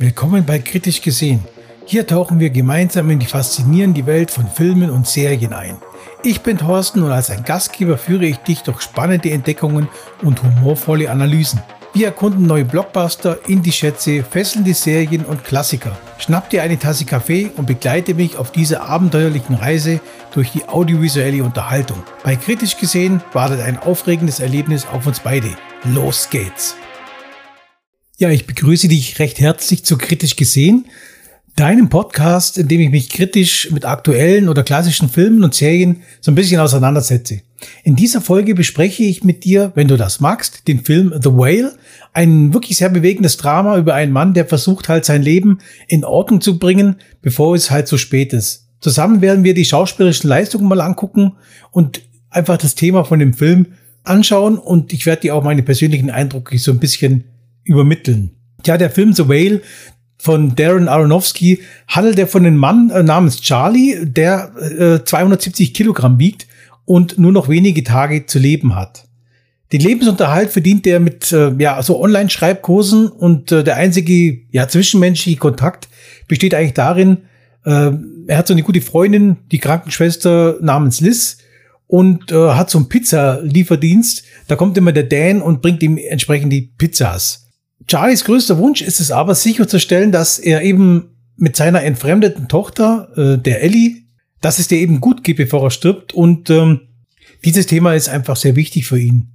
Willkommen bei Kritisch gesehen. Hier tauchen wir gemeinsam in die faszinierende Welt von Filmen und Serien ein. Ich bin Thorsten und als ein Gastgeber führe ich dich durch spannende Entdeckungen und humorvolle Analysen. Wir erkunden neue Blockbuster, Indie-Schätze, fesselnde Serien und Klassiker. Schnapp dir eine Tasse Kaffee und begleite mich auf dieser abenteuerlichen Reise durch die audiovisuelle Unterhaltung. Bei Kritisch gesehen wartet ein aufregendes Erlebnis auf uns beide. Los geht's! Ja, ich begrüße dich recht herzlich zu Kritisch gesehen, deinem Podcast, in dem ich mich kritisch mit aktuellen oder klassischen Filmen und Serien so ein bisschen auseinandersetze. In dieser Folge bespreche ich mit dir, wenn du das magst, den Film The Whale, ein wirklich sehr bewegendes Drama über einen Mann, der versucht halt sein Leben in Ordnung zu bringen, bevor es halt zu spät ist. Zusammen werden wir die schauspielerischen Leistungen mal angucken und einfach das Thema von dem Film anschauen und ich werde dir auch meine persönlichen Eindrücke so ein bisschen übermitteln. Ja, der Film The Whale von Darren Aronofsky handelt er von einem Mann äh, namens Charlie, der äh, 270 Kilogramm wiegt und nur noch wenige Tage zu leben hat. Den Lebensunterhalt verdient er mit äh, ja so Online-Schreibkursen und äh, der einzige ja zwischenmenschliche Kontakt besteht eigentlich darin, äh, er hat so eine gute Freundin, die Krankenschwester namens Liz und äh, hat so einen Pizza-Lieferdienst. Da kommt immer der Dan und bringt ihm entsprechend die Pizzas. Charlies größter Wunsch ist es aber, sicherzustellen, dass er eben mit seiner entfremdeten Tochter, äh, der Ellie, dass es dir eben gut geht, bevor er stirbt. Und ähm, dieses Thema ist einfach sehr wichtig für ihn.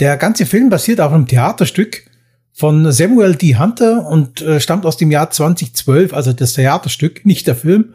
Der ganze Film basiert auf einem Theaterstück von Samuel D. Hunter und äh, stammt aus dem Jahr 2012, also das Theaterstück, nicht der Film,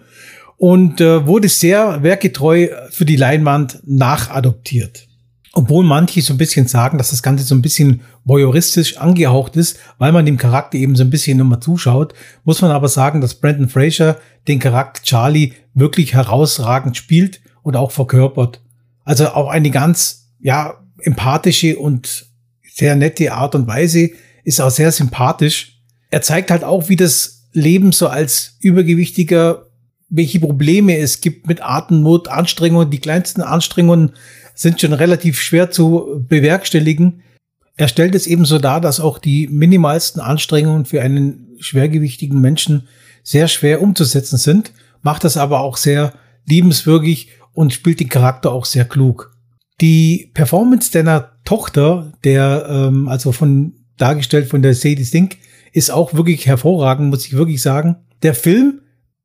und äh, wurde sehr werkgetreu für die Leinwand nachadoptiert. Obwohl manche so ein bisschen sagen, dass das Ganze so ein bisschen voyeuristisch angehaucht ist, weil man dem Charakter eben so ein bisschen immer zuschaut, muss man aber sagen, dass Brandon Fraser den Charakter Charlie wirklich herausragend spielt und auch verkörpert. Also auch eine ganz, ja, empathische und sehr nette Art und Weise, ist auch sehr sympathisch. Er zeigt halt auch, wie das Leben so als Übergewichtiger, welche Probleme es gibt mit Atemnot, Anstrengungen, die kleinsten Anstrengungen sind schon relativ schwer zu bewerkstelligen. Er stellt es ebenso dar, dass auch die minimalsten Anstrengungen für einen schwergewichtigen Menschen sehr schwer umzusetzen sind, macht das aber auch sehr liebenswürdig und spielt den Charakter auch sehr klug. Die Performance deiner Tochter, der ähm, also von dargestellt von der Sadie Sink, ist auch wirklich hervorragend, muss ich wirklich sagen. Der Film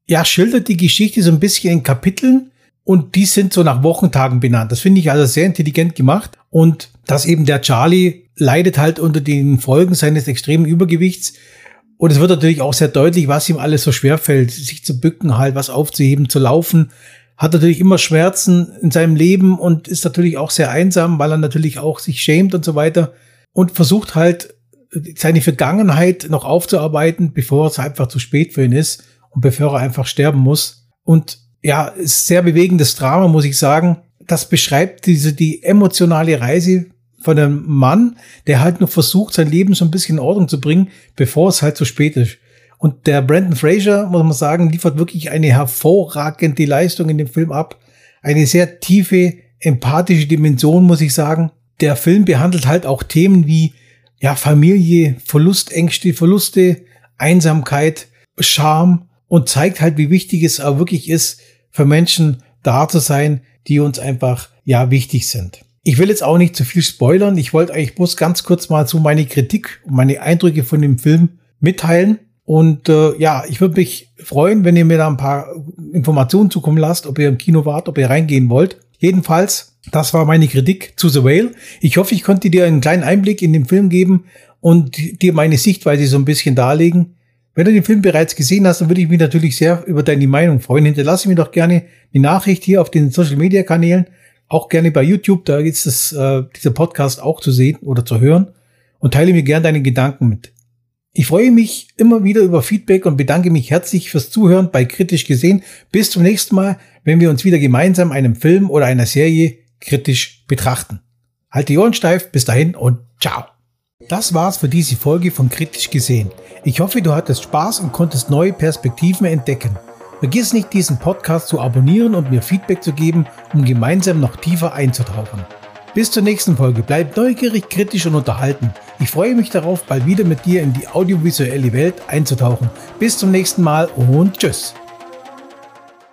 ja schildert die Geschichte so ein bisschen in Kapiteln, und die sind so nach Wochentagen benannt. Das finde ich also sehr intelligent gemacht. Und dass eben der Charlie leidet halt unter den Folgen seines extremen Übergewichts. Und es wird natürlich auch sehr deutlich, was ihm alles so schwer fällt, sich zu bücken, halt was aufzuheben, zu laufen. Hat natürlich immer Schmerzen in seinem Leben und ist natürlich auch sehr einsam, weil er natürlich auch sich schämt und so weiter. Und versucht halt seine Vergangenheit noch aufzuarbeiten, bevor es einfach zu spät für ihn ist und bevor er einfach sterben muss. Und ja, sehr bewegendes Drama, muss ich sagen. Das beschreibt diese, die emotionale Reise von einem Mann, der halt nur versucht, sein Leben so ein bisschen in Ordnung zu bringen, bevor es halt zu spät ist. Und der Brandon Fraser, muss man sagen, liefert wirklich eine hervorragende Leistung in dem Film ab. Eine sehr tiefe, empathische Dimension, muss ich sagen. Der Film behandelt halt auch Themen wie, ja, Familie, Verlustängste, Verluste, Einsamkeit, Scham und zeigt halt, wie wichtig es auch wirklich ist, für Menschen da zu sein, die uns einfach, ja, wichtig sind. Ich will jetzt auch nicht zu viel spoilern. Ich wollte eigentlich bloß ganz kurz mal so meine Kritik und meine Eindrücke von dem Film mitteilen. Und äh, ja, ich würde mich freuen, wenn ihr mir da ein paar Informationen zukommen lasst, ob ihr im Kino wart, ob ihr reingehen wollt. Jedenfalls, das war meine Kritik zu The Whale. Ich hoffe, ich konnte dir einen kleinen Einblick in den Film geben und dir meine Sichtweise so ein bisschen darlegen. Wenn du den Film bereits gesehen hast, dann würde ich mich natürlich sehr über deine Meinung freuen. Hinterlasse mir doch gerne die Nachricht hier auf den Social Media Kanälen, auch gerne bei YouTube, da ist das, äh, dieser Podcast auch zu sehen oder zu hören und teile mir gerne deine Gedanken mit. Ich freue mich immer wieder über Feedback und bedanke mich herzlich fürs Zuhören bei Kritisch gesehen. Bis zum nächsten Mal, wenn wir uns wieder gemeinsam einem Film oder einer Serie kritisch betrachten. Halt die Ohren steif, bis dahin und ciao. Das war's für diese Folge von Kritisch gesehen. Ich hoffe, du hattest Spaß und konntest neue Perspektiven entdecken. Vergiss nicht, diesen Podcast zu abonnieren und mir Feedback zu geben, um gemeinsam noch tiefer einzutauchen. Bis zur nächsten Folge. Bleib neugierig, kritisch und unterhalten. Ich freue mich darauf, bald wieder mit dir in die audiovisuelle Welt einzutauchen. Bis zum nächsten Mal und tschüss.